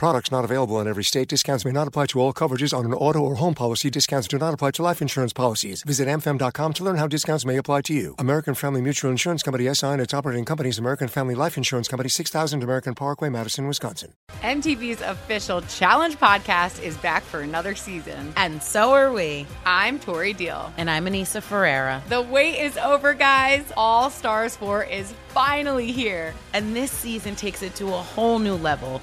Products not available in every state. Discounts may not apply to all coverages on an auto or home policy. Discounts do not apply to life insurance policies. Visit amfam.com to learn how discounts may apply to you. American Family Mutual Insurance Company SI and its operating companies American Family Life Insurance Company 6000 American Parkway, Madison, Wisconsin. MTV's official Challenge podcast is back for another season. And so are we. I'm Tori Deal. And I'm Aneesa Ferreira. The wait is over, guys. All Stars 4 is finally here. And this season takes it to a whole new level.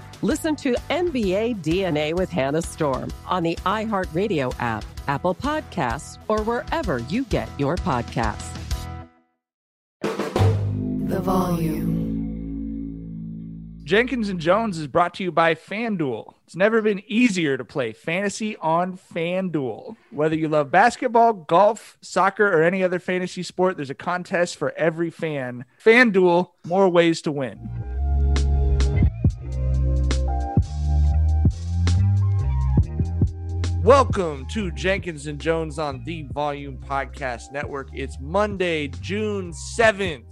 Listen to NBA DNA with Hannah Storm on the iHeartRadio app, Apple Podcasts, or wherever you get your podcasts. The volume. Jenkins and Jones is brought to you by FanDuel. It's never been easier to play fantasy on FanDuel. Whether you love basketball, golf, soccer, or any other fantasy sport, there's a contest for every fan. FanDuel, more ways to win. Welcome to Jenkins and Jones on the Volume Podcast Network. It's Monday, June 7th,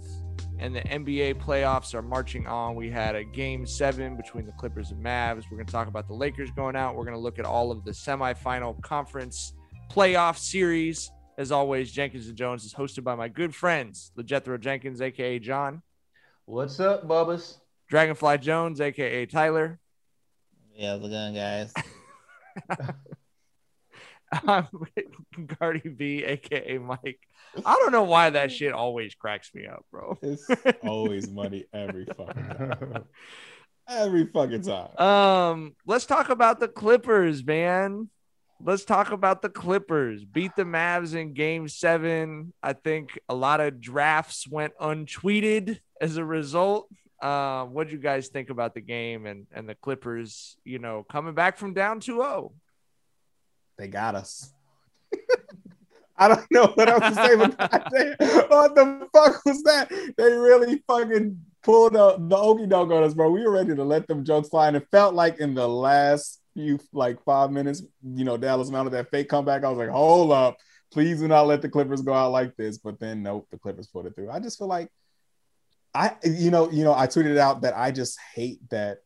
and the NBA playoffs are marching on. We had a game seven between the Clippers and Mavs. We're going to talk about the Lakers going out. We're going to look at all of the semifinal conference playoff series. As always, Jenkins and Jones is hosted by my good friends, LeJethro Jenkins, aka John. What's up, Bubbas? Dragonfly Jones, aka Tyler. Yeah, how's it going, guys? I'm Cardi B, aka Mike. I don't know why that shit always cracks me up, bro. It's always money every fucking time. every fucking time. Um, let's talk about the Clippers, man. Let's talk about the Clippers. Beat the Mavs in game seven. I think a lot of drafts went untweeted as a result. Uh, what do you guys think about the game and, and the Clippers, you know, coming back from down 2 0? They got us. I don't know what else to say, but what the fuck was that? They really fucking pulled the, the okey doke on us, bro. We were ready to let them jokes fly, and it felt like in the last few like five minutes, you know, Dallas mounted that fake comeback. I was like, hold up, please do not let the Clippers go out like this. But then nope, the Clippers pulled it through. I just feel like I, you know, you know, I tweeted out that I just hate that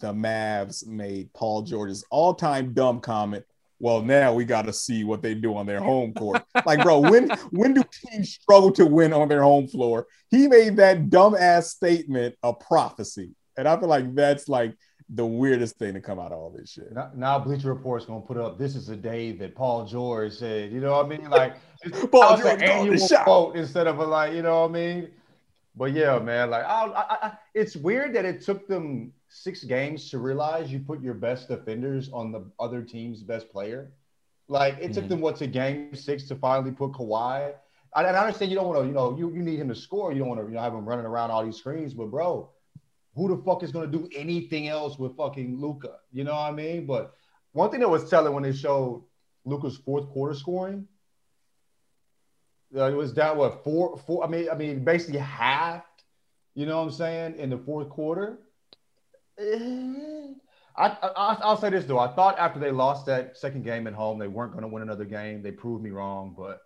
the Mavs made Paul George's all-time dumb comment well, now we got to see what they do on their home court. like, bro, when when do teams struggle to win on their home floor? He made that dumbass statement a prophecy, and I feel like that's like the weirdest thing to come out of all this shit. Now, Bleacher Report's gonna put up this is a day that Paul George said. You know what I mean? Like Paul George annual quote instead of a like, you know what I mean? But yeah, man, like I, I, I, it's weird that it took them six games to realize you put your best defenders on the other team's best player. Like it mm-hmm. took them what's a game six to finally put Kawhi. I, I understand you don't want to, you know, you, you need him to score. You don't want to, you know, have him running around all these screens. But bro, who the fuck is gonna do anything else with fucking Luka? You know what I mean? But one thing that was telling when they showed Luka's fourth quarter scoring, uh, it was down what four four. I mean, I mean, basically half You know what I'm saying? In the fourth quarter. I, I I'll say this though. I thought after they lost that second game at home, they weren't going to win another game. They proved me wrong, but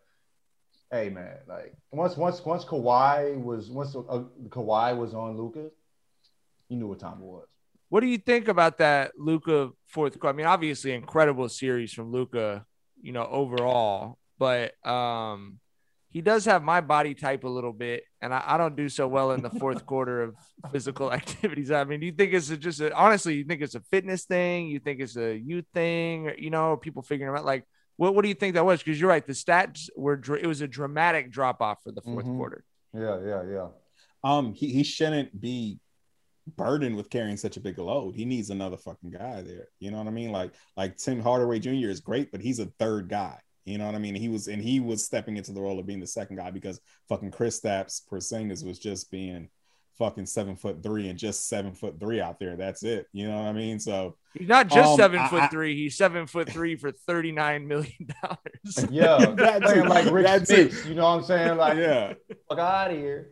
hey, man, like once once once Kawhi was once uh, Kawhi was on Luka, you knew what time it was. What do you think about that Luka fourth quarter? I mean, obviously, incredible series from Luka, you know, overall, but um, he does have my body type a little bit, and I, I don't do so well in the fourth quarter of physical activities. I mean, do you think it's a, just a, honestly, you think it's a fitness thing? You think it's a youth thing? You know, people figuring out like what what do you think that was? Because you're right, the stats were it was a dramatic drop off for the 4th Mhm. quarter. Yeah, yeah, yeah. Um, he, he shouldn't be burdened with carrying such a big load. He needs another fucking guy there. You know what I mean? Like like Tim Hardaway Jr. is great, but he's a third guy. You know what I mean? He was and he was stepping into the role of being the second guy because fucking Kristaps Porzingis was just being fucking seven foot three and just seven foot three out there. That's it. You know what I mean? So He's not just um, seven I- foot I- three. He's seven foot three for thirty nine million dollars. Yeah, That playing like Rick that too. Smith. You know what I'm saying? Like, yeah. fuck out of here.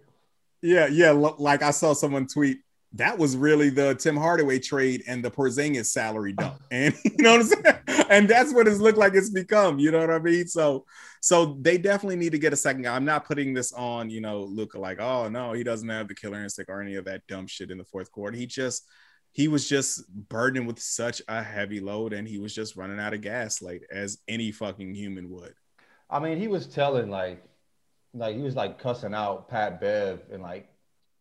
Yeah, yeah. lo- Like I saw someone tweet that was really the Tim Hardaway trade and the Porzingis salary dump, and you know what I'm saying. And that's what it's looked like it's become. You know what I mean? So, so they definitely need to get a second guy. I'm not putting this on, you know, Luka like, oh no, he doesn't have the killer instinct or any of that dumb shit in the fourth quarter. He just he was just burdened with such a heavy load, and he was just running out of gas, like as any fucking human would. I mean, he was telling like, like he was like cussing out Pat Bev in like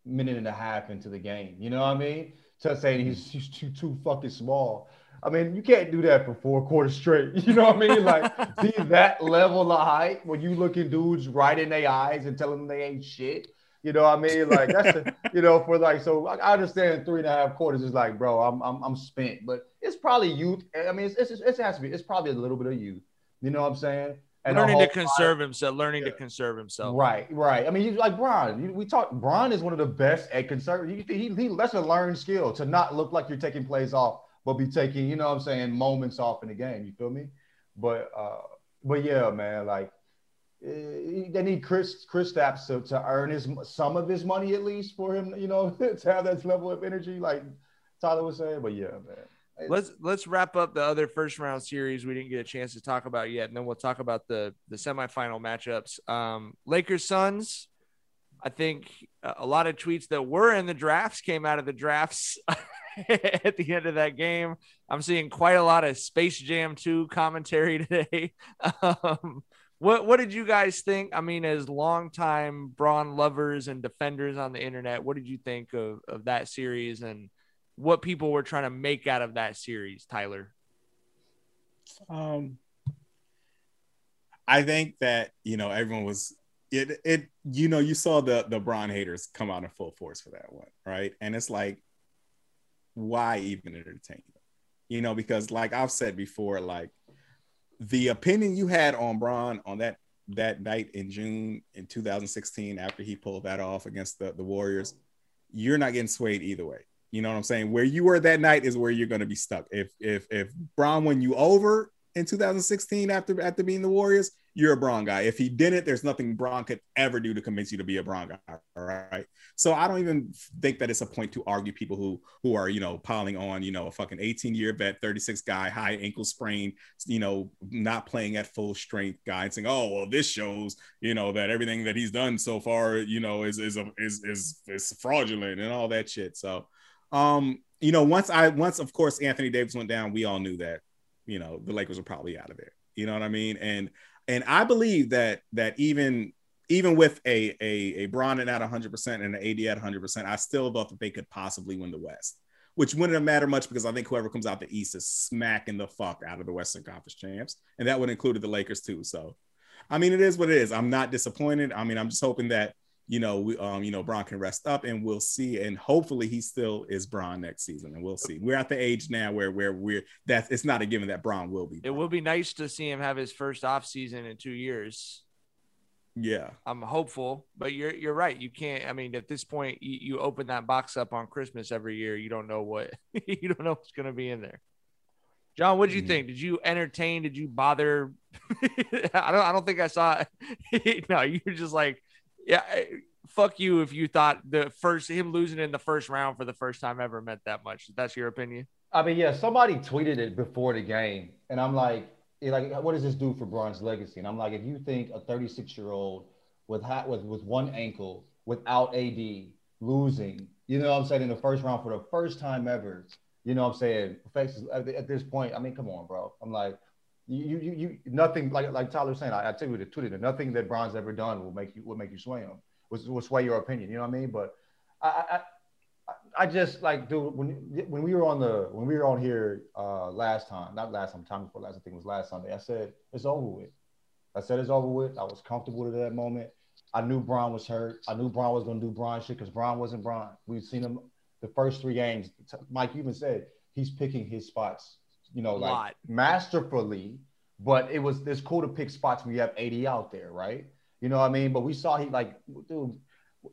minute and a half into the game. You know what I mean? Just saying he's he's too too fucking small. I mean, you can't do that for four quarters straight. You know what I mean? Like be that level of height when you looking dudes right in their eyes and telling them they ain't shit. You know what I mean? Like that's the, you know for like so I understand three and a half quarters is like bro I'm I'm, I'm spent, but it's probably youth. I mean it's, it's it has to be it's probably a little bit of youth. You know what I'm saying? a learning to conserve himself, learning to conserve himself. Right, right. I mean, you like Brian. We talked. Brian is one of the best at conserve. He, he, he that's a learned skill to not look like you're taking plays off, but be taking, you know, what I'm saying, moments off in the game. You feel me? But, uh, but yeah, man. Like, eh, they need Chris Kristaps to, to earn his some of his money at least for him, you know, to have that level of energy, like Tyler was saying. But yeah, man. Let's let's wrap up the other first round series we didn't get a chance to talk about yet, and then we'll talk about the the semifinal matchups. Um, Lakers Suns. I think a a lot of tweets that were in the drafts came out of the drafts at the end of that game. I'm seeing quite a lot of Space Jam 2 commentary today. Um, what what did you guys think? I mean, as longtime Bron lovers and defenders on the internet, what did you think of, of that series and what people were trying to make out of that series, Tyler? Um, I think that you know everyone was it. It you know you saw the the Bron haters come out in full force for that one, right? And it's like, why even entertain them? You know, because like I've said before, like the opinion you had on Bron on that that night in June in 2016 after he pulled that off against the the Warriors, you're not getting swayed either way. You know what I'm saying? Where you were that night is where you're going to be stuck. If if if Bron won you over in 2016 after after being the Warriors, you're a Bron guy. If he didn't, there's nothing Bron could ever do to convince you to be a Bron guy. All right. So I don't even think that it's a point to argue people who who are you know piling on you know a fucking 18 year vet, 36 guy, high ankle sprain, you know not playing at full strength guy, and saying oh well this shows you know that everything that he's done so far you know is is a, is is is fraudulent and all that shit. So um, you know, once I once of course Anthony Davis went down, we all knew that, you know, the Lakers were probably out of there. You know what I mean? And and I believe that that even even with a a a Bron at 100 percent and an AD at 100 percent, I still thought that they could possibly win the West, which wouldn't have mattered much because I think whoever comes out the East is smacking the fuck out of the Western Conference champs, and that would include the Lakers too. So, I mean, it is what it is. I'm not disappointed. I mean, I'm just hoping that you know, we, um, you know, Bron can rest up, and we'll see. And hopefully, he still is Bron next season, and we'll see. We're at the age now where where we're that it's not a given that Bron will be. It will be nice to see him have his first off season in two years. Yeah, I'm hopeful, but you're you're right. You can't. I mean, at this point, you, you open that box up on Christmas every year. You don't know what you don't know what's going to be in there. John, what did you Mm. think? Did you entertain? Did you bother? I don't. I don't think I saw. no, you were just like, yeah. fuck you if you thought the first him losing in the first round for the first time ever meant that much. That's your opinion. I mean, yeah, somebody tweeted it before the game, and I'm like, like, what does this do for Bron's legacy? And I'm like, if you think a 36 year old with hat with with one ankle without AD losing, you know what I'm saying, in the first round for the first time ever, you know what I'm saying, at this point. I mean, come on, bro. I'm like, you you you nothing like like Tyler was saying. I, I tell you the tweeted nothing that Bron's ever done will make you will make you sway him. Will, will sway your opinion. You know what I mean? But I, I I just like dude when when we were on the when we were on here uh last time, not last time, time before last, I think it was last Sunday. I said it's over with. I said it's over with. I was comfortable at that moment. I knew Bron was hurt. I knew Bron was gonna do Bron shit because Bron wasn't Bron. We've seen him the first three games. Mike even said he's picking his spots, you know, like Lot. masterfully. But it was it's cool to pick spots when you have AD out there, right? You know what I mean? But we saw he like, dude,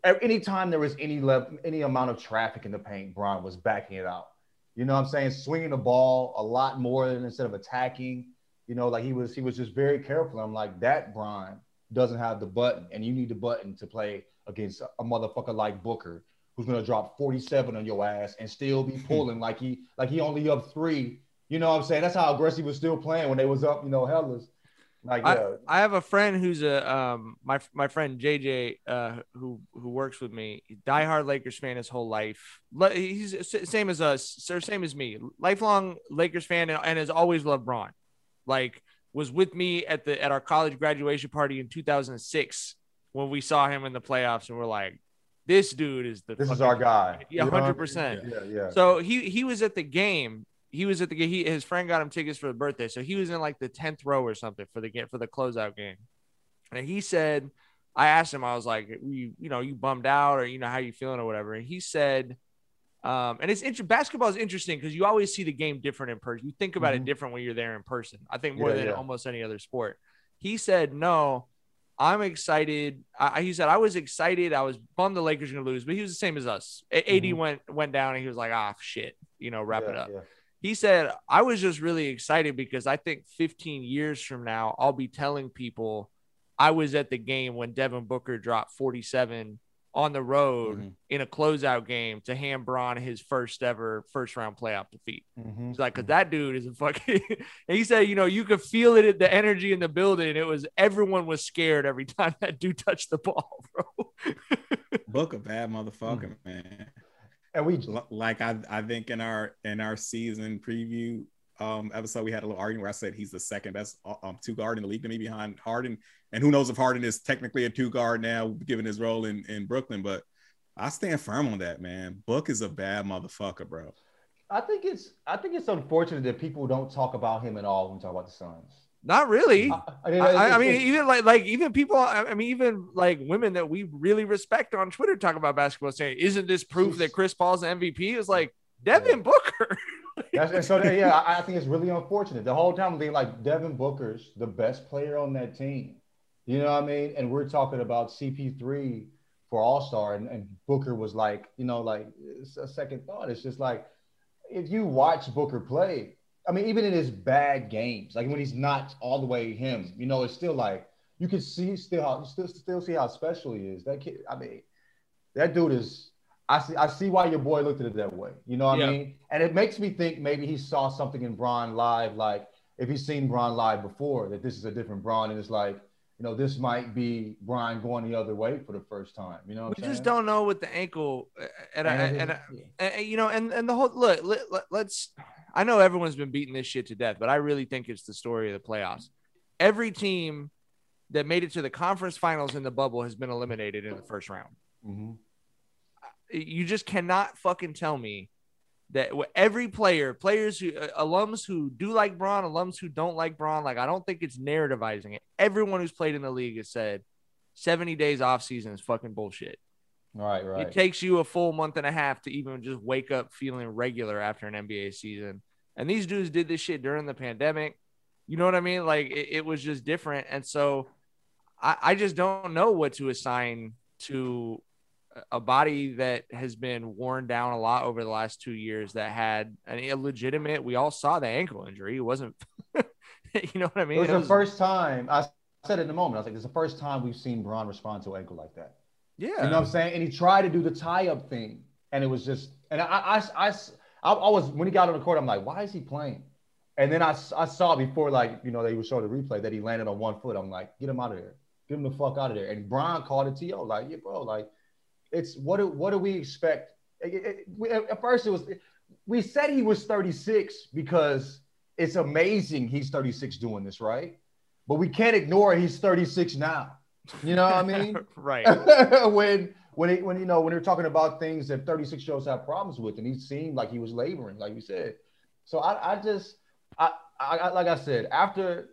anytime there was any level, any amount of traffic in the paint, Bron was backing it out. You know what I'm saying? Swinging the ball a lot more than instead of attacking. You know, like he was he was just very careful. I'm like that Bron doesn't have the button, and you need the button to play against a motherfucker like Booker, who's gonna drop 47 on your ass and still be pulling like he like he only up three. You know what I'm saying? That's how aggressive he was still playing when they was up, you know, hellas. Like I, yeah. I have a friend who's a um my my friend JJ uh who who works with me diehard Lakers fan his whole life he's same as us sir same as me lifelong Lakers fan and, and has always loved Bron like was with me at the at our college graduation party in 2006 when we saw him in the playoffs and we're like this dude is the This is our guy. yeah 100% Yeah, yeah. so he he was at the game. He was at the game. He, his friend got him tickets for the birthday, so he was in like the tenth row or something for the game for the closeout game. And he said, I asked him, I was like, you you know, you bummed out or you know how you feeling or whatever. And he said, um, and it's interesting. basketball is interesting because you always see the game different in person. You think about it Mhm. different when you're there in person. I think more Yeah, than yeah. almost any other sport. He said, no. I'm excited. I, he said I was excited. I was bummed the Lakers were gonna lose, but he was the same as us. AD Mhm. went went down, and he was like, "Ah, shit," you know, wrap it up. yeah. He said, I was just really excited because I think 15 years from now, I'll be telling people I was at the game when Devin Booker dropped 47 on the road Mm-hmm. in a closeout game to hand Bron his first ever first round playoff defeat. Mhm. He's like, because that dude is a fucking. he said, you know, you could feel it, the energy in the building. It was everyone was scared every time that dude touched the ball, bro. Book a bad motherfucker, man. And we like I I think in our in our season preview um episode we had a little argument where I said he's the second best uh, um two guard in the league to me behind Harden. And who knows if Harden is technically a two guard now given his role in, in Brooklyn, but I stand firm on that, man. Book is a bad motherfucker, bro. I think it's I think it's unfortunate that people don't talk about him at all when we talk about the Suns. Not really. I, I, mean, I, I mean, even like like even people. I mean, even like women that we really respect on Twitter talk about basketball, saying, "Isn't this proof that Chris Paul's MVP?" Is like Devin Booker. That's, and so yeah, I, I think it's really unfortunate. The whole time they like Devin Booker's the best player on that team. You know what I mean? And we're talking about CP3 for All Star, and, and Booker was like, you know, like it's a second thought. It's just like if you watch Booker play, I mean, even in his bad games, like when he's not all the way him, you know, it's still like you can see still how still still see how special he is. That kid, I mean, that dude is. I see. I see why your boy looked at it that way. You know what Yeah. I mean? And it makes me think maybe he saw something in Bron live, like if he's seen Bron live before, that this is a different Bron, and it's like, you know, this might be Brian going the other way for the first time. You know, what we just don't know with the ankle, uh, and I, And- and, I, and, and, you know, and and the whole look. Let, us I know everyone's been beating this shit to death, but I really think it's the story of the playoffs. Every team that made it to the conference finals in the bubble has been eliminated in the first round. Mhm. you just cannot fucking tell me that every player, players who uh, alums who do like Bron, alums who don't like Bron, like I don't think it's narrativizing it. Everyone who's played in the league has said 70 days off season is fucking bullshit. Right, right. It takes you a full month and a half to even just wake up feeling regular after an NBA season. And these dudes did this shit during the pandemic. You know what I mean? Like it, it was just different. And so I, I just don't know what to assign to a body that has been worn down a lot over the last two years that had an illegitimate, we all saw the ankle injury. It wasn't, you know what I mean? it was It the was- first time I said it in the moment. I was like, "It's the first time we've seen Bron respond to an ankle like that." Yeah. You know what I'm saying? And he tried to do the tie up thing, and it was just, and I, I, I, I, I was when he got on the court, I'm like, why is he playing? And then I, I saw before, like you know, they were showing the replay that he landed on one foot. I'm like, get him out of there, get him the fuck out of there. And Brian called it to like, yeah, bro, like, it's what do what do we expect? It, it, we, at first, it was we said he was 36 because it's amazing he's 36 doing this, right? But we can't ignore he's 36 now. You know what I mean? right. when when when you know when they're talking about things that 36 shows have problems with, and he seemed like he was laboring, like you said. So I, I just I, I like I said after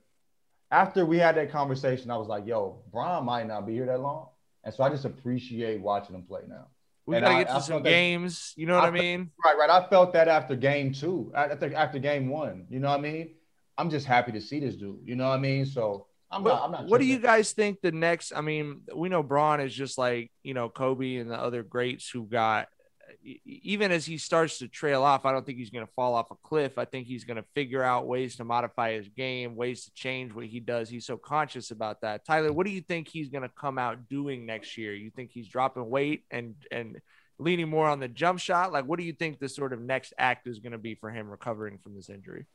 after we had that conversation, I was like, yo, Brian might not be here that long, and so I just appreciate watching him play now. We gotta get to some games. you know what I, I mean? Right, right. I felt that after game two, after after game one. You know what I mean? I'm just happy to see this dude. You know what I mean? So I'm what, not. I'm not what do you guys think the next? I mean, we know Bron is just like you know Kobe and the other greats who got. Even as he starts to trail off, I don't think he's going to fall off a cliff. I think he's going to figure out ways to modify his game, ways to change what he does. He's so conscious about that. Tyler, what do you think he's going to come out doing next year? You think he's dropping weight and and leaning more on the jump shot? Like, what do you think the sort of next act is going to be for him recovering from this injury?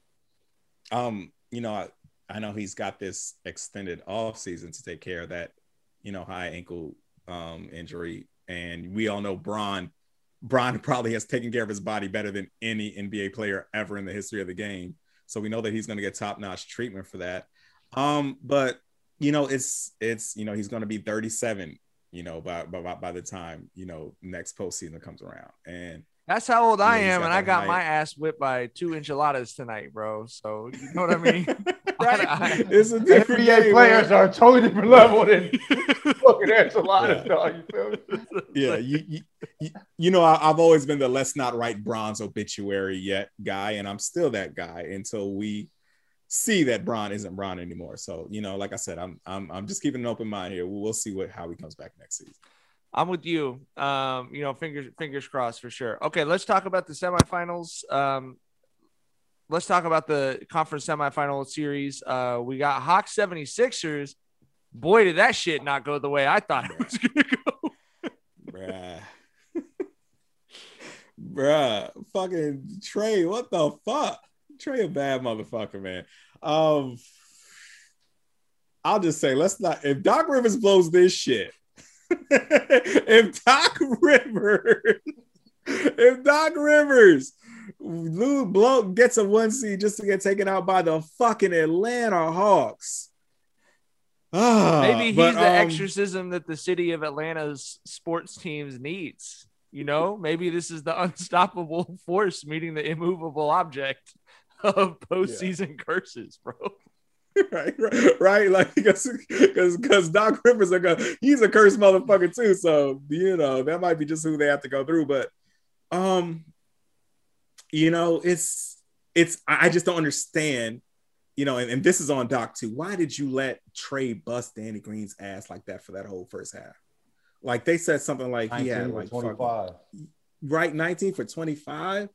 Um, you know, I, know he's got this extended off season to take care of that, you know, high ankle um, injury, and we all know Bron. Bron probably has taken care of his body better than any NBA player ever in the history of the game. So we know that he's going to get top notch treatment for that. Um, but you know, it's it's you know he's going to be 37. You know, by by by the time you know next postseason comes around, and that's how old I am, and I got my ass whipped by two enchiladas tonight, bro. So you know what I mean? right? I, it's a different NBA game, players man. are a totally different level than fucking enchiladas, yeah. dog. You feel me? Yeah, you, you, you know, I, have always been the let's not write Bron's obituary yet guy, and I'm still that guy until we see that Bron isn't Bron anymore. So, you know, like I said, I'm I'm I'm just keeping an open mind here. We'll see what how he comes back next season. I'm with you. Um, you know, fingers fingers crossed for sure. Okay, let's talk about the semifinals. Um, let's talk about the conference semifinal series. Uh, we got Hawks 76ers. Boy, did that shit not go the way I thought it was gonna go. Bruh. Bruh. Fucking Trae, what the fuck? Trae a bad motherfucker, man. Um I'll just say, let's not if Doc Rivers blows this shit if Doc Rivers, if Doc Rivers Lou Blow gets a one seed just to get taken out by the fucking Atlanta Hawks. Ah, Maybe he's but, the um, exorcism that the city of Atlanta's sports teams needs. You know, maybe this is the unstoppable force meeting the immovable object of postseason yeah. curses, bro. right, right, right, like because because Doc Rivers are going he's a cursed motherfucker too. So you know that might be just who they have to go through. But um, you know, it's it's I just don't understand. You know, and, and this is on Doc too. Why did you let Trae bust Danny Green's ass like that for that whole first half? Like they said something like he had like 25. right, 19 for 25.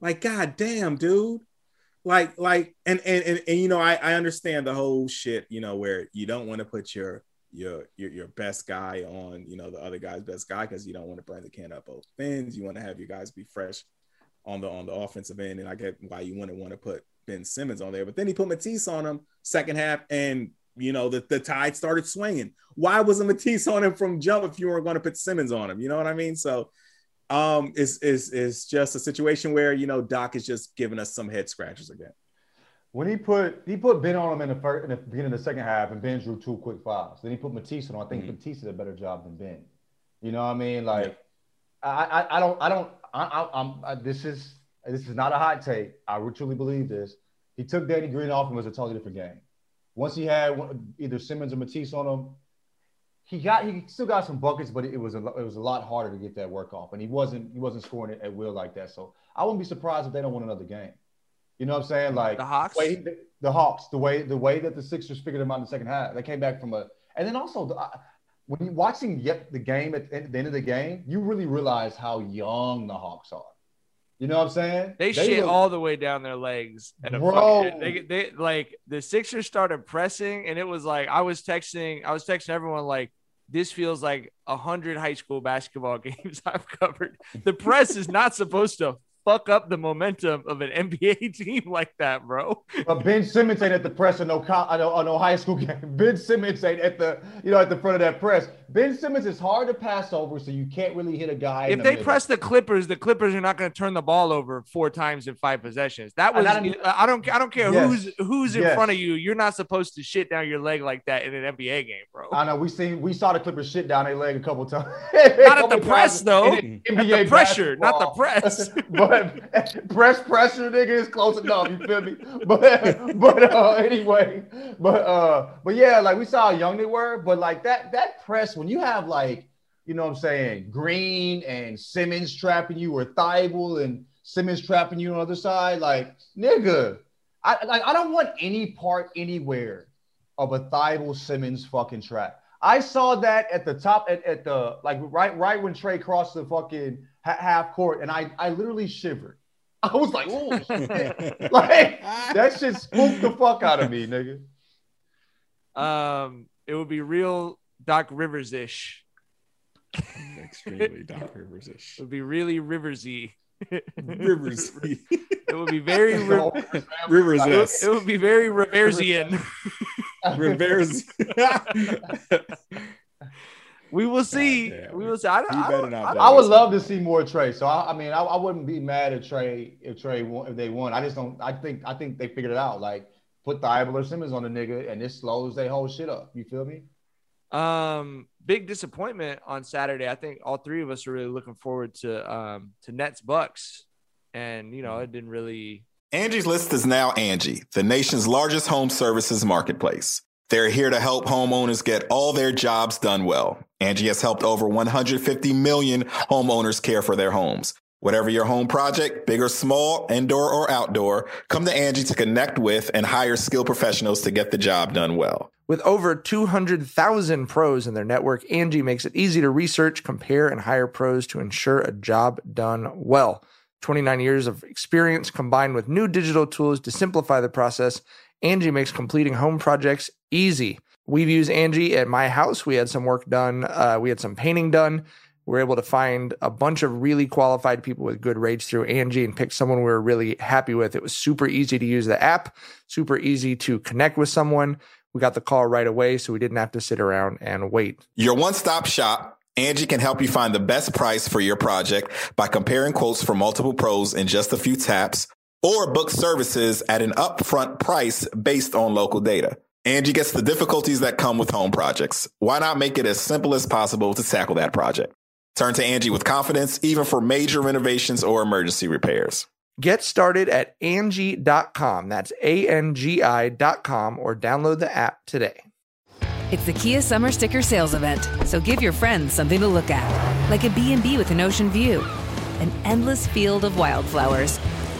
Like, god damn, dude like like and and and, and you know I, I understand the whole shit you know where you don't want to put your your your your best guy on you know the other guy's best guy because you don't want to burn the can up both ends. You want to have your guys be fresh on the on the offensive end and I get why you wouldn't want to put Ben Simmons on there. But then he put Matisse on him second half and you know the, the tide started swinging. Why wasn't Matisse on him from jump if you weren't going to put Simmons on him? You know what I mean? So um, is is is just a situation where you know Doc is just giving us some head scratches again. When he put he put Ben on him in the first in the beginning of the second half, and Ben drew two quick fouls. Then he put Matisse on. I think mm-hmm. Matisse did a better job than Ben. You know what I mean? Like, yeah. I, I, I don't I don't I, I, this is this is not a hot take. I truly believe this. He took Danny Green off and was a totally different game. Once he had one, either Simmons or Matisse on him, he got he still got some buckets, but it was a it was a lot harder to get that work off, and he wasn't he wasn't scoring it at will like that. So I wouldn't be surprised if they don't win another game. You know what I'm saying? Like the Hawks, the, way, the, the Hawks, the way the way that the Sixers figured them out in the second half, they came back from a, and then also the, when you watching yet the game at, at the end of the game, you really realize how young the Hawks are. You know what I'm saying? They, they shit look, all the way down their legs. And bro, fucking, they, they like the Sixers started pressing, and it was like I was texting, I was texting everyone like, this feels like a hundred high school basketball games I've covered. The press is not supposed to fuck up the momentum of an NBA team like that, bro. But Ben Simmons ain't at the press of no, co- uh, no, no high school game. Ben Simmons ain't at the, you know, at the front of that press. Ben Simmons is hard to pass over, so you can't really hit a guy. If the they middle. press the Clippers, the Clippers are not going to turn the ball over four times in five possessions. That was And I I don't I don't care Yes. who's who's in Yes. front of you. You're not supposed to shit down your leg like that in an NBA game, bro. I know we seen we saw the Clippers shit down their leg a couple times. Not at the press though. In At the pressure, not the press. but press pressure, nigga, is close enough. You feel me? But but uh, anyway, but uh, but yeah, like we saw how young they were, but like that that press when you have like you know what I'm saying Green and Simmons trapping you, or Thybulle and Simmons trapping you on the other side, like nigga, I like I don't want any part anywhere of a Thybulle Simmons fucking trap. I saw that at the top at, at the like right right when Trae crossed the fucking half court, and I I literally shivered. I was like, oh like that shit spooked the fuck out of me, nigga. Um, it would be real Doc Rivers ish. Extremely Doc Rivers ish. It would be really Riversy. Rivers. It would be very Riv- Rivers it, it would be very Riversian. Rivers. We will see. damn. we will see. I, You I, don't- not I. I would love to see more Trae. So I, I mean, I, I wouldn't be mad at Trae if Trae won, if they won. I just don't. I think I think they figured it out. Like put Thybulle or Simmons on the nigga, and this slows their whole shit up. You feel me? Um, big disappointment on Saturday. I think all three of us are really looking forward to um to Nets Bucks, and you know it didn't really. Angie's List is now Angie, the nation's largest home services marketplace. They're here to help homeowners get all their jobs done well. Angie has helped over 150 million homeowners care for their homes. Whatever your home project, big or small, indoor or outdoor, come to Angie to connect with and hire skilled professionals to get the job done well. With over 200,000 pros in their network, Angie makes it easy to research, compare, and hire pros to ensure a job done well. 29 years of experience combined with new digital tools to simplify the process, Angie makes completing home projects easy. We've used Angie at my house. We had some work done, uh, we had some painting done. We were able to find a bunch of really qualified people with good rates through Angie and pick someone we were really happy with. It was super easy to use the app, super easy to connect with someone. We got the call right away, so we didn't have to sit around and wait. Your one stop shop, Angie can help you find the best price for your project by comparing quotes from multiple pros in just a few taps or book services at an upfront price based on local data. Angie gets the difficulties that come with home projects. Why not make it as simple as possible to tackle that project? Turn to Angie with confidence, even for major renovations or emergency repairs. Get started at Angie.com. That's A N G I.com or download the app today. It's the Kia Summer Sticker Sales Event, so give your friends something to look at, like a B&B with an ocean view, an endless field of wildflowers,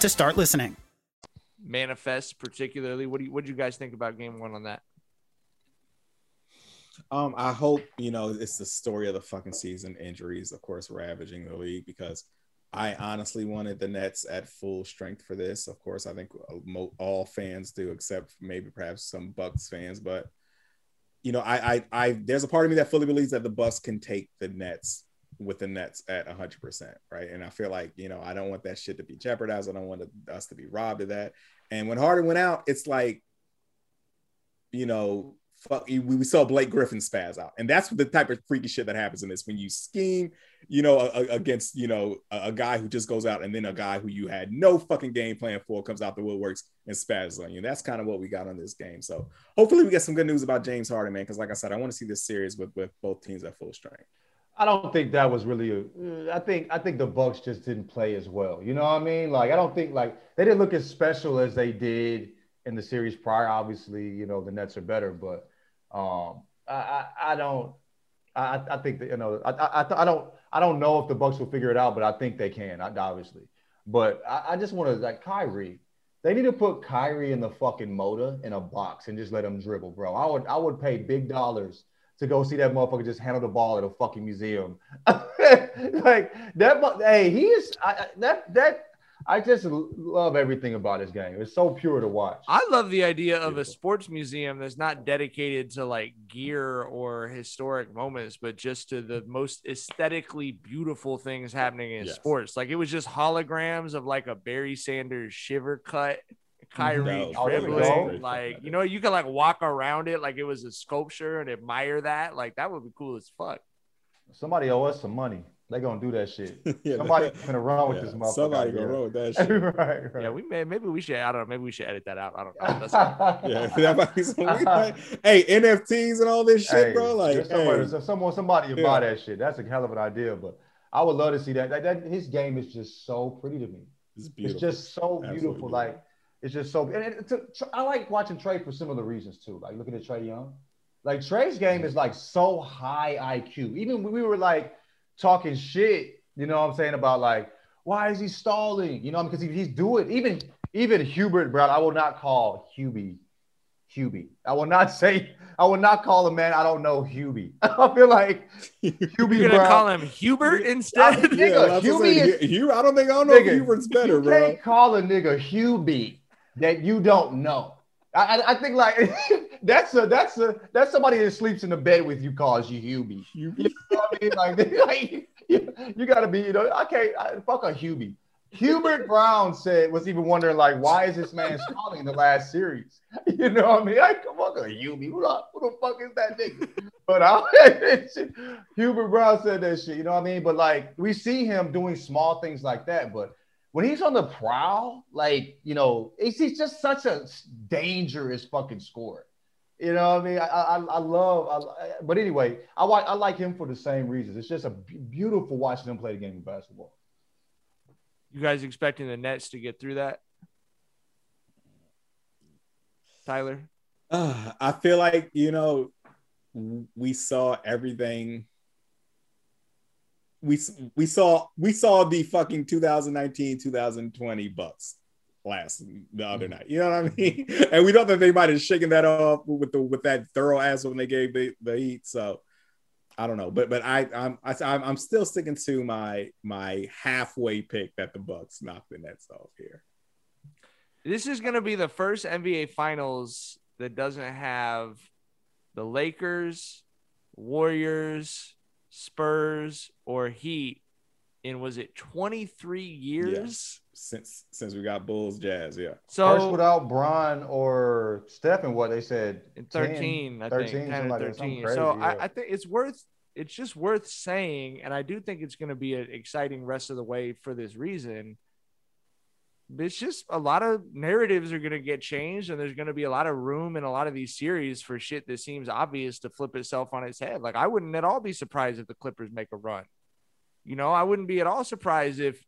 to start listening. Manifest, particularly. What do you what do you guys think about game one on that? Um, I hope you know it's the story of the fucking season. Injuries, of course, ravaging the league because I honestly wanted the Nets at full strength for this. Of course, I think all fans do, except maybe perhaps some Bucks fans. But you know, I, I, I, there's a part of me that fully believes that the Bucks can take the Nets with the Nets at 100%, right? And I feel like, you know, I don't want that shit to be jeopardized. I don't want us to be robbed of that. And when Harden went out, it's like, you know, fuck, we saw Blake Griffin spaz out. And that's the type of freaky shit that happens in this when you scheme, you know, against, you know, a, guy who just goes out and then a guy who you had no fucking game plan for comes out the woodworks and spazzes on you. That's kind of what we got on this game. So hopefully we get some good news about James Harden, man. Cause like I said, I want to see this series with, with both teams at full strength. I don't think that was really a. I think I think the Bucks just didn't play as well. You know what I mean? Like I don't think like they didn't look as special as they did in the series prior. Obviously, you know the Nets are better, but um, I, I, I don't. I, I think that you know I, I I don't I don't know if the Bucks will figure it out, but I think they can. Obviously, but I, I just want to like Kyrie. They need to put Kyrie in the fucking motor in a box and just let him dribble, bro. I would I would pay big dollars to go see that motherfucker just handle the ball at a fucking museum. like that, hey, he is I, that that. I just love everything about this game. It's so pure to watch. I love the idea of a sports museum that's not dedicated to like gear or historic moments, but just to the most aesthetically beautiful things happening in yes. sports. Like it was just holograms of like a Barry Sanders shiver cut Kyrie no, dribbling. Like, you know, you could like walk around it like it was a sculpture and admire that. Like, that would be cool as fuck. Somebody owe us some money. They gonna do that shit. yeah, Somebody gonna run with yeah, this motherfucker. Somebody gonna run with that shit. right, right. Yeah, we may maybe we should. I don't know. Maybe we should edit that out. I don't know. That's yeah, that might be some. hey, NFTs and all this shit, hey, bro. Like, somebody, hey. someone, somebody yeah. buy that shit. That's a hell of an idea. But I would love to see that. That, that his game is just so pretty to me. It's, it's just so beautiful. beautiful. Like it's just so. And it, I like watching Trae for similar reasons too. Like looking at Trae Young, like Trae's game is like so high IQ. Even when we were like talking shit, you know what I'm saying about like why is he stalling? You know, because he, he's doing even even Hubert Brown. I will not call Hubie Hubie. I will not say. I will not call him man. I don't know Hubie. I feel like Hubie. You're gonna Brown. call him Hubert instead. I, nigga, yeah, Hubie is, Hugh, I don't think I don't know nigga, Hubert's better, you bro. Can't call a nigga Hubie that you don't know. I, I, think like that's a that's a that's somebody that sleeps in the bed with you calls you Hubie. You know I mean? Like, like you, you got to be you know I can't I, fuck a Hubie. Hubert Brown said was even wondering like why is this man stalling in the last series? You know what I mean? I come on, Hubie. Who the, who the fuck is that nigga? But I, Hubert Brown said that shit. You know what I mean? But like we see him doing small things like that, but when he's on the prowl, like you know, he's just such a dangerous fucking scorer. You know what I mean? I I, I love, I, but anyway, I I like him for the same reasons. It's just a beautiful watching him play the game of basketball. You guys expecting the Nets to get through that? Tyler? Uh, I feel like, you know, we saw everything we we saw we saw the fucking 2019 2020 Bucks last the other night. You know what I mean? Mm-hmm. And we thought that they might have shaken that off with the with that thorough ass when they gave the, the Heat. So I don't know, but but I I'm I, am i am still sticking to my my halfway pick that the Bucks knock the Nets off here. This is going to be the first NBA Finals that doesn't have the Lakers, Warriors, Spurs or Heat in was it 23 years yes. since since we got Bulls Jazz, yeah. So first without Bron or Stephen, what they said in 13, 10, I 13, think 10 13. Crazy, so yeah. I, I think it's worth it's just worth saying, and I do think it's going to be an exciting rest of the way for this reason. It's just a lot of narratives are going to get changed and there's going to be a lot of room in a lot of these series for shit that seems obvious to flip itself on its head. Like I wouldn't at all be surprised if the Clippers make a run. You know, I wouldn't be at all surprised if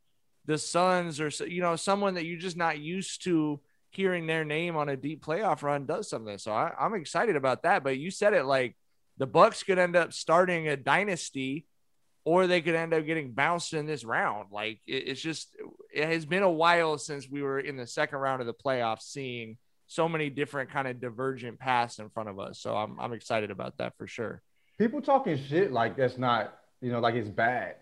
the Suns or you know someone that you're just not used to hearing their name on a deep playoff run does something. So I, I'm excited about that. But you said it like the Bucks could end up starting a dynasty or they could end up getting bounced in this round. Like it, it's just, it has been a while since we were in the second round of the playoffs, seeing so many different kind of divergent paths in front of us. So I'm, I'm excited about that for sure. People talking shit like that's not, you know, like it's bad.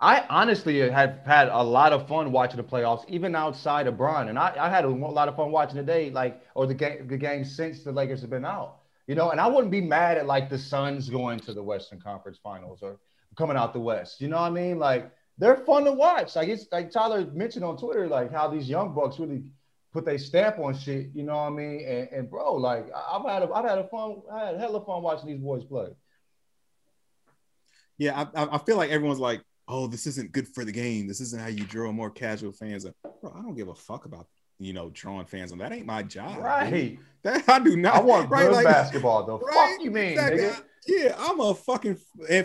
I honestly have had a lot of fun watching the playoffs, even outside of Bron. And I, I had a lot of fun watching today, like, or the game, the game since the Lakers have been out, you know, and I wouldn't be mad at like the Suns going to the Western Conference finals or coming out the West. You know what I mean? Like they're fun to watch. Like it's like Tyler mentioned on Twitter, like how these young bucks really put their stamp on shit. You know what I mean? And, and bro, like I've had a, I've had a fun, I had hella fun watching these boys play. Yeah, I, I feel like everyone's like, oh, this isn't good for the game. This isn't how you draw more casual fans. Bro, I don't give a fuck about you know drawing fans on that. Ain't my job. Right. That I do not. I want right? good like, basketball though. Right? Fuck you mean, exactly. Yeah, I'm a fucking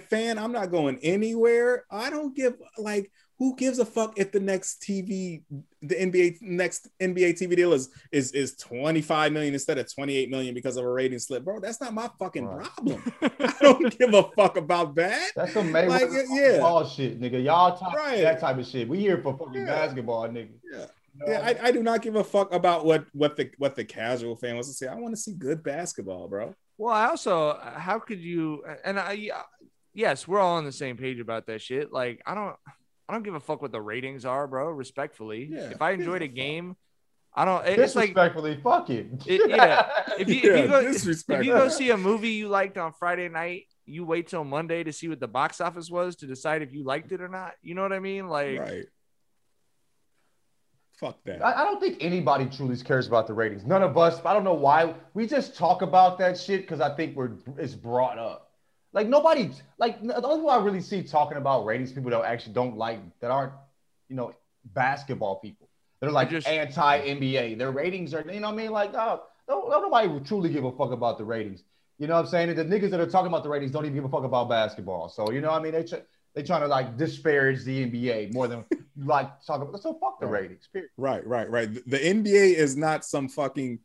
fan. I'm not going anywhere. I don't give like who gives a fuck if the next TV, the NBA next NBA TV deal is is is 25 million instead of 28 million because of a rating slip, bro. That's not my fucking right. problem. I don't give a fuck about that. That's some Mayweather like, yeah. ball shit, nigga. Y'all talk right. that type of shit. We here for fucking yeah. basketball, nigga. Yeah. Yeah, I, I, do not give a fuck about what what the what the casual fan wants to say. I want to see good basketball, bro. Well, I also, uh, how could you? Uh, and I, uh, yes, we're all on the same page about that shit. Like, I don't, I don't give a fuck what the ratings are, bro. Respectfully, yeah, if I enjoyed a game, I don't. It's like respectfully, fuck it. it yeah, if you, yeah, if you go, if you go see a movie you liked on Friday night, you wait till Monday to see what the box office was to decide if you liked it or not. You know what I mean? Like, right. Fuck that. I, I, don't think anybody truly cares about the ratings. None of us. I don't know why. We just talk about that shit because I think we're it's brought up. Like nobody, like the only people I really see talking about ratings, people that actually don't like that aren't, you know, basketball people. They're like just, anti NBA. Their ratings are, you know what I mean? Like, oh, don't, don't nobody truly give a fuck about the ratings. You know what I'm saying? And the niggas that are talking about the ratings don't even give a fuck about basketball. So you know what I mean? They they trying to like disparage the NBA more than like talk about. So fuck the right. ratings. Period. Right, right, right. The NBA is not some fucking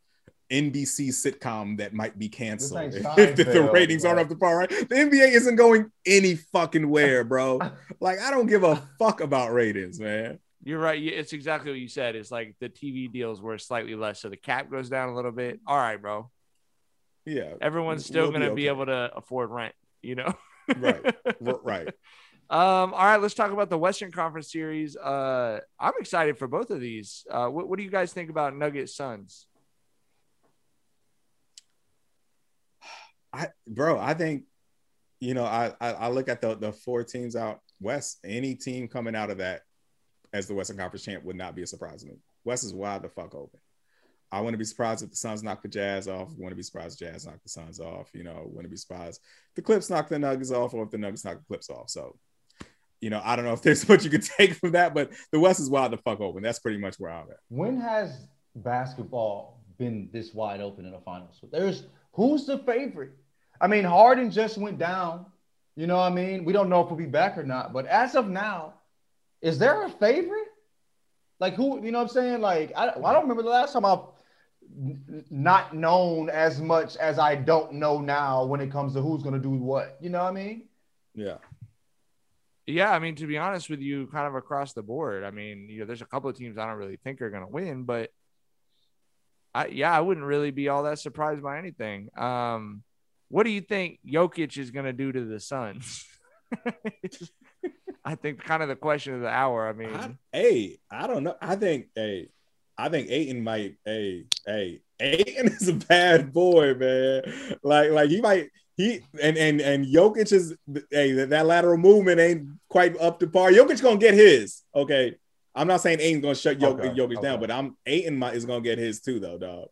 NBC sitcom that might be canceled if the, the ratings aren't up to par. Right, the NBA isn't going any fucking where, bro. like I don't give a fuck about ratings, man. You're right. It's exactly what you said. It's like the TV deals were slightly less, so the cap goes down a little bit. All right, bro. Yeah, everyone's still we'll going to be, okay. be able to afford rent. You know. right. Right. Um, all right, let's talk about the Western Conference series. Uh, I'm excited for both of these. Uh, what, what do you guys think about Nuggets Suns? I, bro, I think, you know, I, I, I look at the the four teams out west. Any team coming out of that as the Western Conference champ would not be a surprise to me. West is wide the fuck open. I wouldn't be surprised if the Suns knock the Jazz off. Wouldn't be surprised Jazz knock the Suns off. You know, wouldn't be surprised the Clips knock the Nuggets off, or if the Nuggets knock the Clips off. So you know, I don't know if there's much you can take from that, but the West is wide the fuck open. That's pretty much where I'm at. When has basketball been this wide open in the finals? There's who's the favorite? I mean, Harden just went down. You know what I mean? We don't know if he'll be back or not, but as of now, is there a favorite? Like who? You know what I'm saying? Like I, I don't remember the last time I've not known as much as I don't know now when it comes to who's going to do what. You know what I mean? Yeah. Yeah, I mean, to be honest with you, kind of across the board. I mean, you know, there's a couple of teams I don't really think are going to win, but I, yeah, I wouldn't really be all that surprised by anything. Um, what do you think Jokic is going to do to the Suns? I think kind of the question of the hour. I mean, I, hey, I don't know. I think, hey, I think Ayton might, hey, hey, Ayton is a bad boy, man. Like, like he might, he and and and Jokic is hey that lateral movement ain't quite up to par. Jokic gonna get his. Okay, I'm not saying Ayton's gonna shut Jokic, okay, Jokic okay. down, but I'm Ayton is gonna get his too though, dog.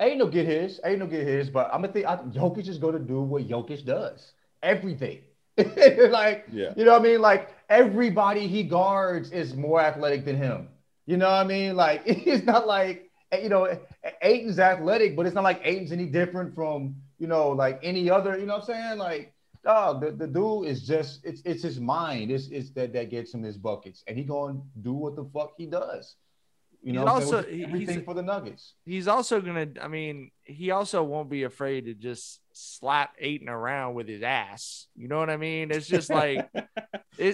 Ain't no get his, ain't no get his, but I'm gonna think I, Jokic is gonna do what Jokic does, everything. like, yeah. you know what I mean? Like everybody he guards is more athletic than him. You know what I mean? Like it's not like you know, Ayton's athletic, but it's not like Ayton's any different from you know like any other. You know what I'm saying? Like, dog, the, the dude is just it's it's his mind. It's it's that that gets him his buckets, and he gonna do what the fuck he does. You know, He's what I'm saying? also- Which is he- everything he's- for the Nuggets. He's also gonna. I mean, he also won't be afraid to just slap Ayton around with his ass. You know what I mean? It's just like it,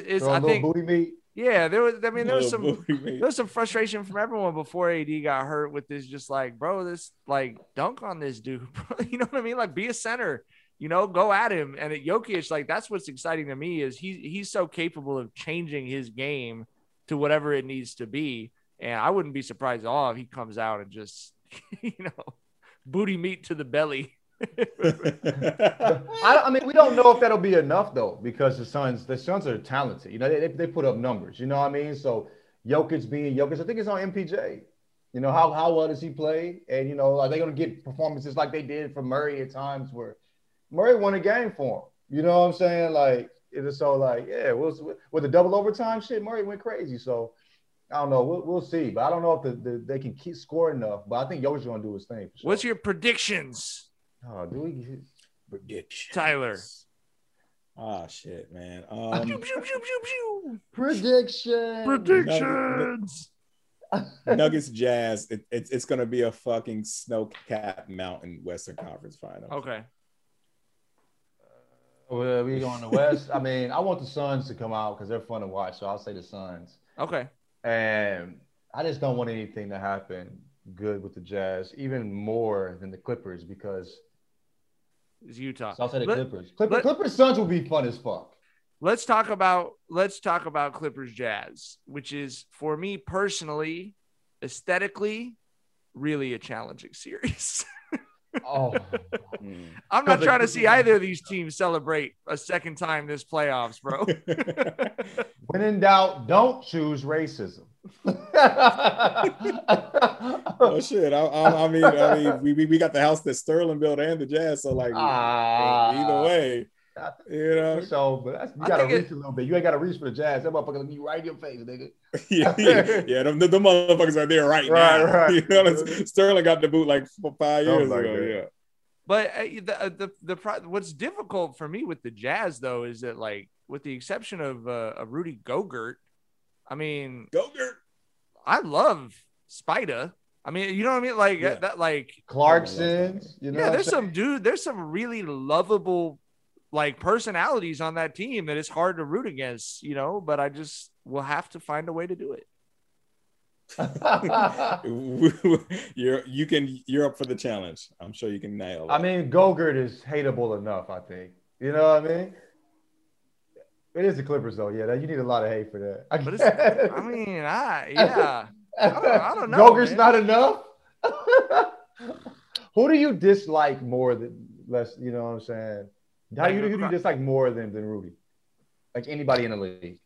it's. Throw I think. booty meat. Yeah, there was. I mean, there was some. There was some frustration from everyone before AD got hurt with this. Just like, bro, this like dunk on this dude. bro. you know what I mean? Like, be a center. You know, go at him. And at Jokic, like that's what's exciting to me is he's he's so capable of changing his game to whatever it needs to be. And I wouldn't be surprised at all if he comes out and just, you know, booty meat to the belly. I, I mean, we don't know if that'll be enough though, because the Suns, the Suns are talented. You know, they, they put up numbers. You know what I mean? So Jokic being Jokic, I think it's on MPJ. You know how how well does he play? And you know, are they going to get performances like they did for Murray at times where Murray won a game for him? You know what I'm saying? Like it so like yeah, we'll, with the double overtime shit, Murray went crazy. So I don't know. We'll, we'll see, but I don't know if the, the, they can keep score enough. But I think Jokic's going to do his thing. Sure. What's your predictions, Oh, do we? Prediction. Tyler? Oh shit, man. Um, Prediction. Predictions. Nuggets Jazz. It, it's it's gonna be a fucking snow capped mountain Western Conference final. Okay. Well, we go on the West. I mean, I want the Suns to come out because they're fun to watch. So I'll say the Suns. Okay. And I just don't want anything to happen good with the Jazz, even more than the Clippers, because It's Utah. so I'll say the Let- Clippers. Clipper, let- Clippers Suns will be fun as fuck. let's talk about let's talk about Clippers Jazz, which is for me personally, aesthetically, really a challenging series. Oh, I'm not trying to see either of these teams celebrate a second time this playoffs, bro. when in doubt, don't choose racism. Oh shit! I, I, I mean, I mean, we, we we got the house that Sterling built and the Jazz, so like Ah. either way, you know. So, but that's, you gotta think it- reach a little bit. You ain't gotta reach for the Jazz. That motherfucker look you right in your face, nigga. yeah, yeah, yeah. Them, the, the motherfuckers are there right, Right, now. right. You know, what Sterling got the boot like four, five years like ago. that. Yeah. But uh, the uh, the the what's difficult for me with the Jazz though is that like with the exception of uh, of Rudy Gogurt, I mean Gogurt, I love Spida. I mean, you know what I mean? Like Yeah. that, like Clarkson, you know. yeah. There's some dude. There's some really lovable like personalities on that team that it's hard to root against. You know, but I just will have to find a way to do it. you're you can you're up for the challenge. I'm sure you can nail it. I mean, Gogurt is hateable enough, I think. You know what I mean? It is the Clippers, though. Yeah, that, you need a lot of hate for that. But it's, I mean, I yeah. I don't, I don't know. Man. not enough. who do you dislike more than less? You know what I'm saying? How you who do you dislike more than than Rudy? Like anybody in the league?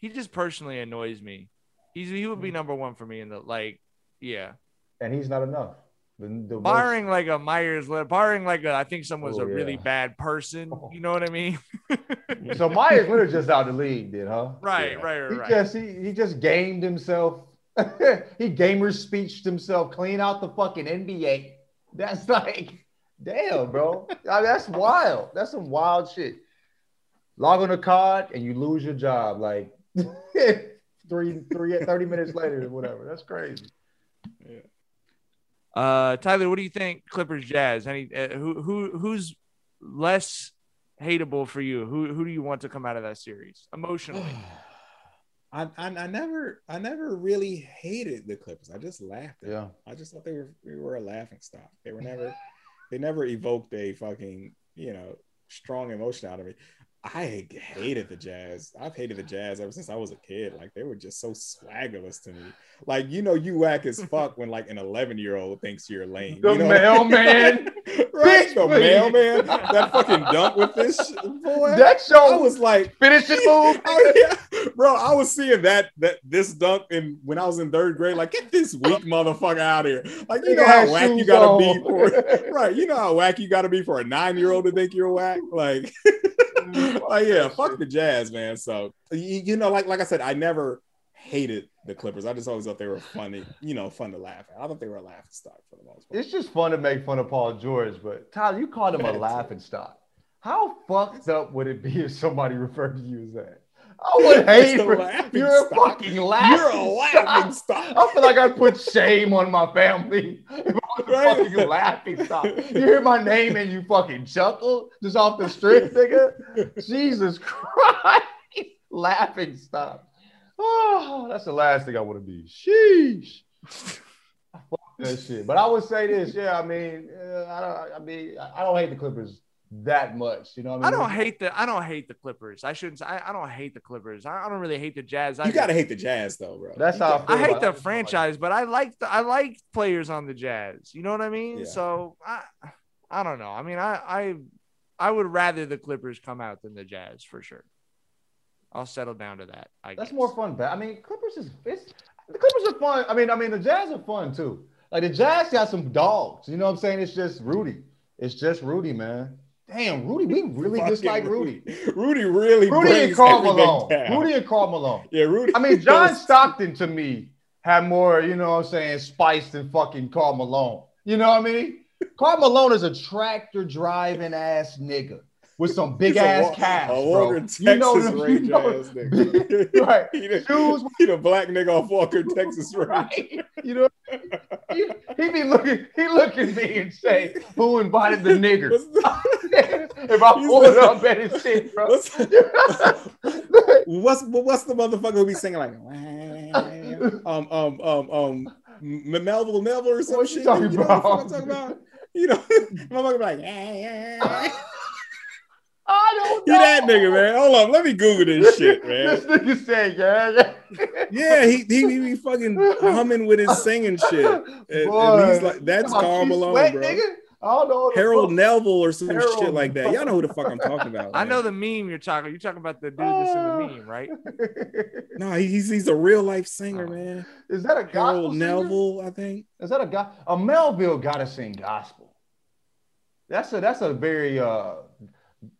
he just personally annoys me. He's he Hmm. would be number one for me in the like, yeah. And he's not enough. The, the most- Barring like a Meyers, barring like a, I think someone's Oh, a really bad person. Oh. You know what I mean? so Meyers Leonard just out of the league, did huh? Right, right, right, He right. just he, he just gamed himself. he gamer speeched himself clean out the fucking NBA. That's like, damn, bro. I mean, that's wild. That's some wild shit. Log on a card and you lose your job like three, three, 30 minutes later or whatever. That's crazy. Uh, Tyler, what do you think? Clippers, Jazz. Any uh, who who who's less hateable for you? Who who do you want to come out of that series emotionally? I, I I never I never really hated the Clippers. I just laughed. At Yeah. them. I just thought they were they were a laughing stock. They were never they never evoked a fucking you know strong emotion out of me. I hated the Jazz. I've hated the Jazz ever since I was a kid. Like they were just so swaggerless to me. Like you know you whack as fuck when like an 11 year old thinks you're lame. The you know? mailman. right? Bitch, The please. mailman. That fucking dunk with this boy. That show I was like finishing move. Oh, yeah. Bro, I was seeing that that this dunk in when I was in third grade. Like, get this weak motherfucker out of here. Like, you know how whack you gotta be for right. You know how whack you gotta be for a nine-year-old to think you're whack. Like, like yeah, fuck the jazz, man. So you, you know, like like I said, I never hated the Clippers. I just always thought they were funny, you know, fun to laugh at. I thought they were a laughing stock for the most part. It's just fun to make fun of Paul George, but Tyler, you called him a laughing stock. How fucked up would it be if somebody referred to you as that? I would hate for you're stock. a fucking laughing. You're a laughing stock. I feel like I put shame on my family if A fucking laughing stock. You hear my name and you fucking chuckle just off the strip, nigga. Jesus Christ, laughing stock. Oh, that's the last thing I want to be. Sheesh. Fuck that shit. But I would say this, yeah. I mean, uh, I don't. I mean, I don't hate the Clippers that much. You know, what I I don't hate the I don't hate the Clippers. I shouldn't. I, I don't hate the Clippers. I, I don't really hate the Jazz. I You gotta hate the Jazz though, bro. That's You how I I hate the franchise, but I like the I like players on the Jazz. You know what I mean? Yeah. So I I don't know. I mean, I I I would rather the Clippers come out than the Jazz for sure. I'll settle down to that. I That's guess. more fun. But I mean, Clippers is it's, the Clippers are fun. I mean, I mean, the Jazz are fun too. Like the Jazz got some dogs. You know what I'm saying? It's just Rudy. It's just Rudy, man. Damn, Rudy, we really dislike Rudy. Rudy really Rudy and Karl Malone. down. Rudy and Karl Malone. Yeah, Rudy. I mean, John Stockton to me had more, you know what I'm saying, spice than fucking Karl Malone. You know what I mean? Karl Malone is a tractor driving ass nigga with some big He's ass wa- calves, a bro. Texas you know, them- Ranger you know- ass nigga. right. He the, Shoes he the black nigga off Walker, Texas Ranger. Right. You know, he, he be looking, he look at me and say, "Who invited the nigger?" if I pull it up at his shit, bro. What's, what's what's the motherfucker who be singing like um um um um Melville Melville or some What you shit? talking know what the fuck about? I'm talking about? You know, motherfucker be like, yeah, yeah. I don't He that nigga, man. Hold up, let me Google this shit, This man. nigga said, "Yeah, yeah." Yeah, he he, he be fucking humming with his singing shit. And, and he's like, that's talking about Karl Malone, Sweat, bro. nigga? I don't know. Harold. Neville or some Harold- shit like that. Y'all know who the fuck I'm talking about. I man. know the meme you're talking. You're talking about the dude that's in the meme, right? No, he's he's a real life singer, man. Is that a gospel Harold singer? Neville, I think. Is that a guy? A Melville gotta sing gospel. That's a that's a very uh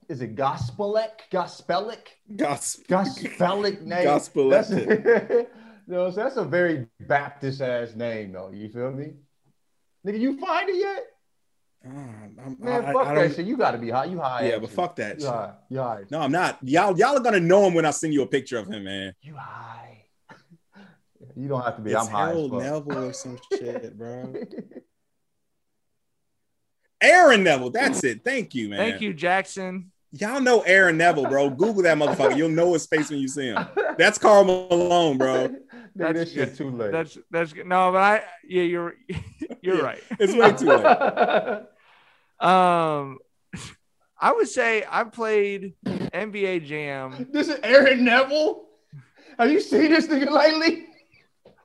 is it gospelic? Gospelic? Gospel. Gospelic name. Gospel. That's, no, so that's a very Baptist ass name, though. You feel me? Nigga, you find it yet? Ah, I'm- Man, I- fuck I that shit. You gotta be high. You high. Yeah, but you? fuck that You shit. high. You high. No, I'm not. Y'all, y'all are gonna know him when I send you a picture of him, man. You high. You don't have to be. It's I'm high. Harold. Neville or some shit, bro. Aaron Neville. That's it. Thank you, man. Thank you, Jackson. Y'all know Aaron Neville, bro. Google that motherfucker. You'll know his face when you see him. That's Karl Malone, bro. That's this shit too late. That's that's good. no, but I yeah, you're you're right. It's way too late. Um, I would say I played NBA Jam. This is Aaron Neville. Have you seen this nigga lately?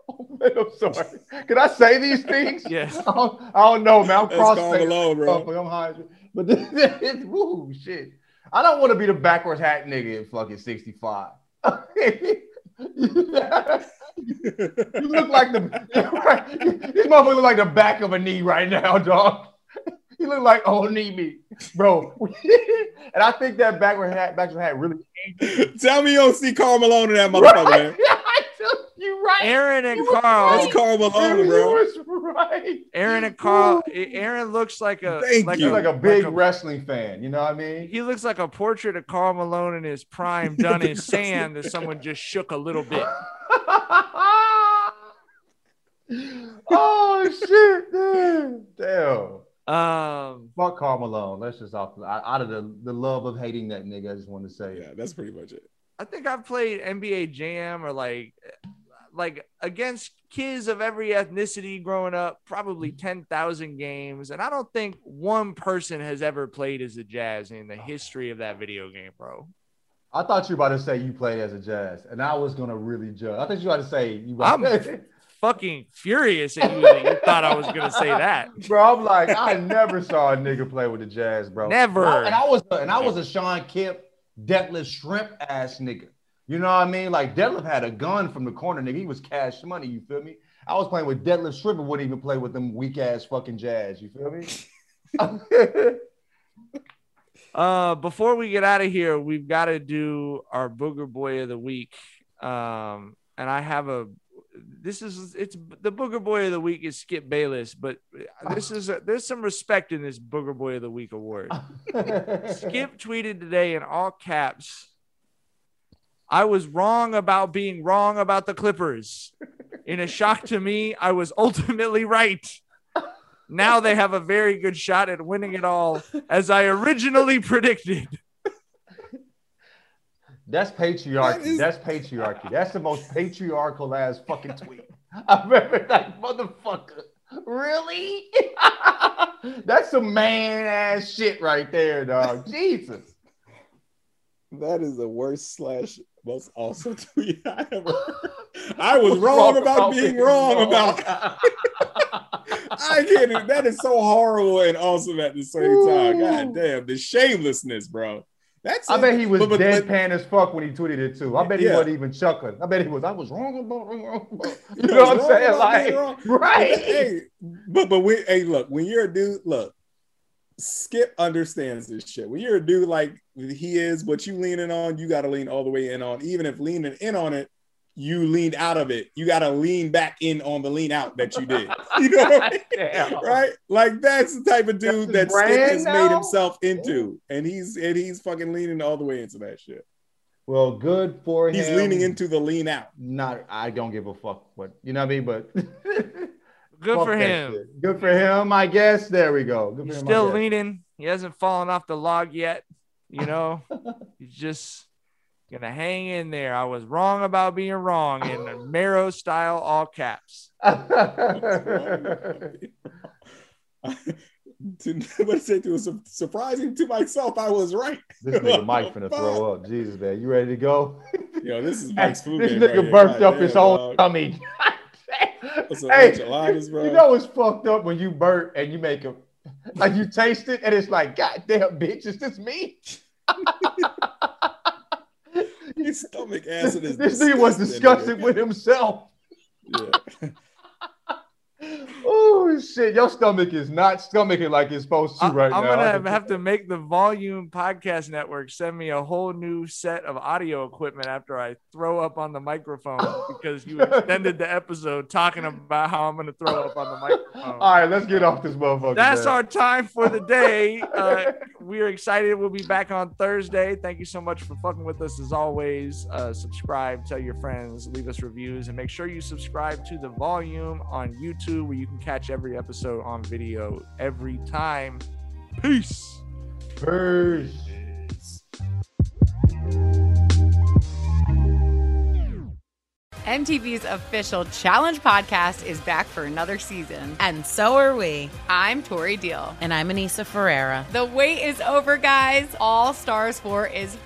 Oh man, I'm sorry. Can I say these things? Yes. I don't, I don't know, man. I'm That's cross Karl Malone, bro. I'm high. But this, it's woo shit. I don't want to be the backwards hat nigga at fucking 65. you look like the this motherfucker look like the back of a knee right now, dog. You look like oh knee me, bro. and I think that backward hat, backwards hat really Tell me you don't see Karl Malone in that motherfucker, man. You right. Aaron and Karl. That's Karl Malone, bro. You was right. Aaron and Karl. Aaron looks like a Thank like you. You're like a big a- wrestling fan. You know what I mean? he looks like a portrait of Karl Malone in his prime, done in sand that someone just shook a little bit. oh shit, dude. Damn. Um, Fuck Karl Malone. Let's just off out of the, the love of hating that nigga. I just want to say Yeah, that's pretty much it. I think I've played NBA Jam or like like against kids of every ethnicity growing up, probably mm-hmm. 10,000 games. And I don't think one person has ever played as a Jazz in the oh, history of that video game, bro. I thought you were about to say you played as a jazz, and I was gonna really judge. I thought you were about to say you. I'm fucking furious at you that you thought I was going to say that. bro. I'm like, I never saw a nigga play with the Jazz, bro. Never. And I, and I was, and I was a Shawn Kemp, Detlef Schrempf ass nigga. You know what I mean? Like Detlef had a gun from the corner, nigga. He was cash money. You feel me? I was playing with Detlef Schrempf and wouldn't even play with them weak ass fucking Jazz. You feel me? Uh, before we get out of here, we've got to do our booger boy of the week. Um, and I have a this is it's the Booger Boy of the Week is Skip Bayless, but this is a, there's some respect in this Booger Boy of the Week award. Skip tweeted today in all caps. I was wrong about being wrong about the Clippers. In a shock to me, I was ultimately right. Now they have a very good shot at winning it all, as I originally predicted. That's patriarchy. That's patriarchy. That's the most patriarchal ass fucking tweet I remember that motherfucker. Really? That's some man ass shit right there, dog. Jesus. That is the worst slash most awesome tweet I ever. I was wrong about being wrong oh, about. I can't. even- That is so horrible and awesome at the same time. God damn, the shamelessness, bro. That's. I it. bet he was But- but- but- deadpan as fuck when he tweeted it too. I bet he Yeah. wasn't even chuckling. I bet he was. I was wrong about. wrong about-" You know what I'm saying? Like, wrong. right? Hey, but but we hey look when you're a dude look. Skip understands this shit. When you're a dude like he is, what you leaning on, you got to lean all the way in on. Even if leaning in on it, you leaned out of it. You got to lean back in on the lean out that you did. You know what I mean? Damn. right? Like that's the type of dude that Skip has now? made himself into, and he's and he's fucking leaning all the way into that shit. Well, good for him. He's leaning into the lean out. Not. I don't give a fuck. What you know what I mean? But Good fuck for him. shit. Good for him. I guess. There we go. Good He's him, still guess. leaning. He hasn't fallen off the log yet. You know, he's just gonna hang in there. I was wrong about being wrong in Marrow style, all caps. to but say to su- surprising to myself, I was right. This nigga Mike finna throw up. Jesus, man, you ready to go? Yo, this is Mike's food this nigga right burped God up his damn, own dog. tummy. Hey, enchiladas, bro? you know it's fucked up when you burp and you make a like you taste it and it's like, God damn, bitch, is this me? His stomach acid is this nigga was disgusted with himself. Yeah. Oh shit, your stomach is not stomaching like it's supposed to right now. I'm gonna have to make the Volume Podcast Network send me a whole new set of audio equipment after I throw up on the microphone because you extended the episode talking about how I'm gonna throw up on the microphone. All right, let's get off this motherfucker. That's man. our time for the day. Uh, we are excited. We'll be back on Thursday. Thank you so much for fucking with us as always. Uh, subscribe, tell your friends, leave us reviews, and make sure you subscribe to the volume on YouTube where you can catch every episode on video every time. Peace. Peace. MTV's official Challenge podcast is back for another season. And so are we. I'm Tori Deal. And I'm Aneesa Ferreira. The wait is over, guys. All Stars 4 is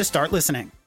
to start listening.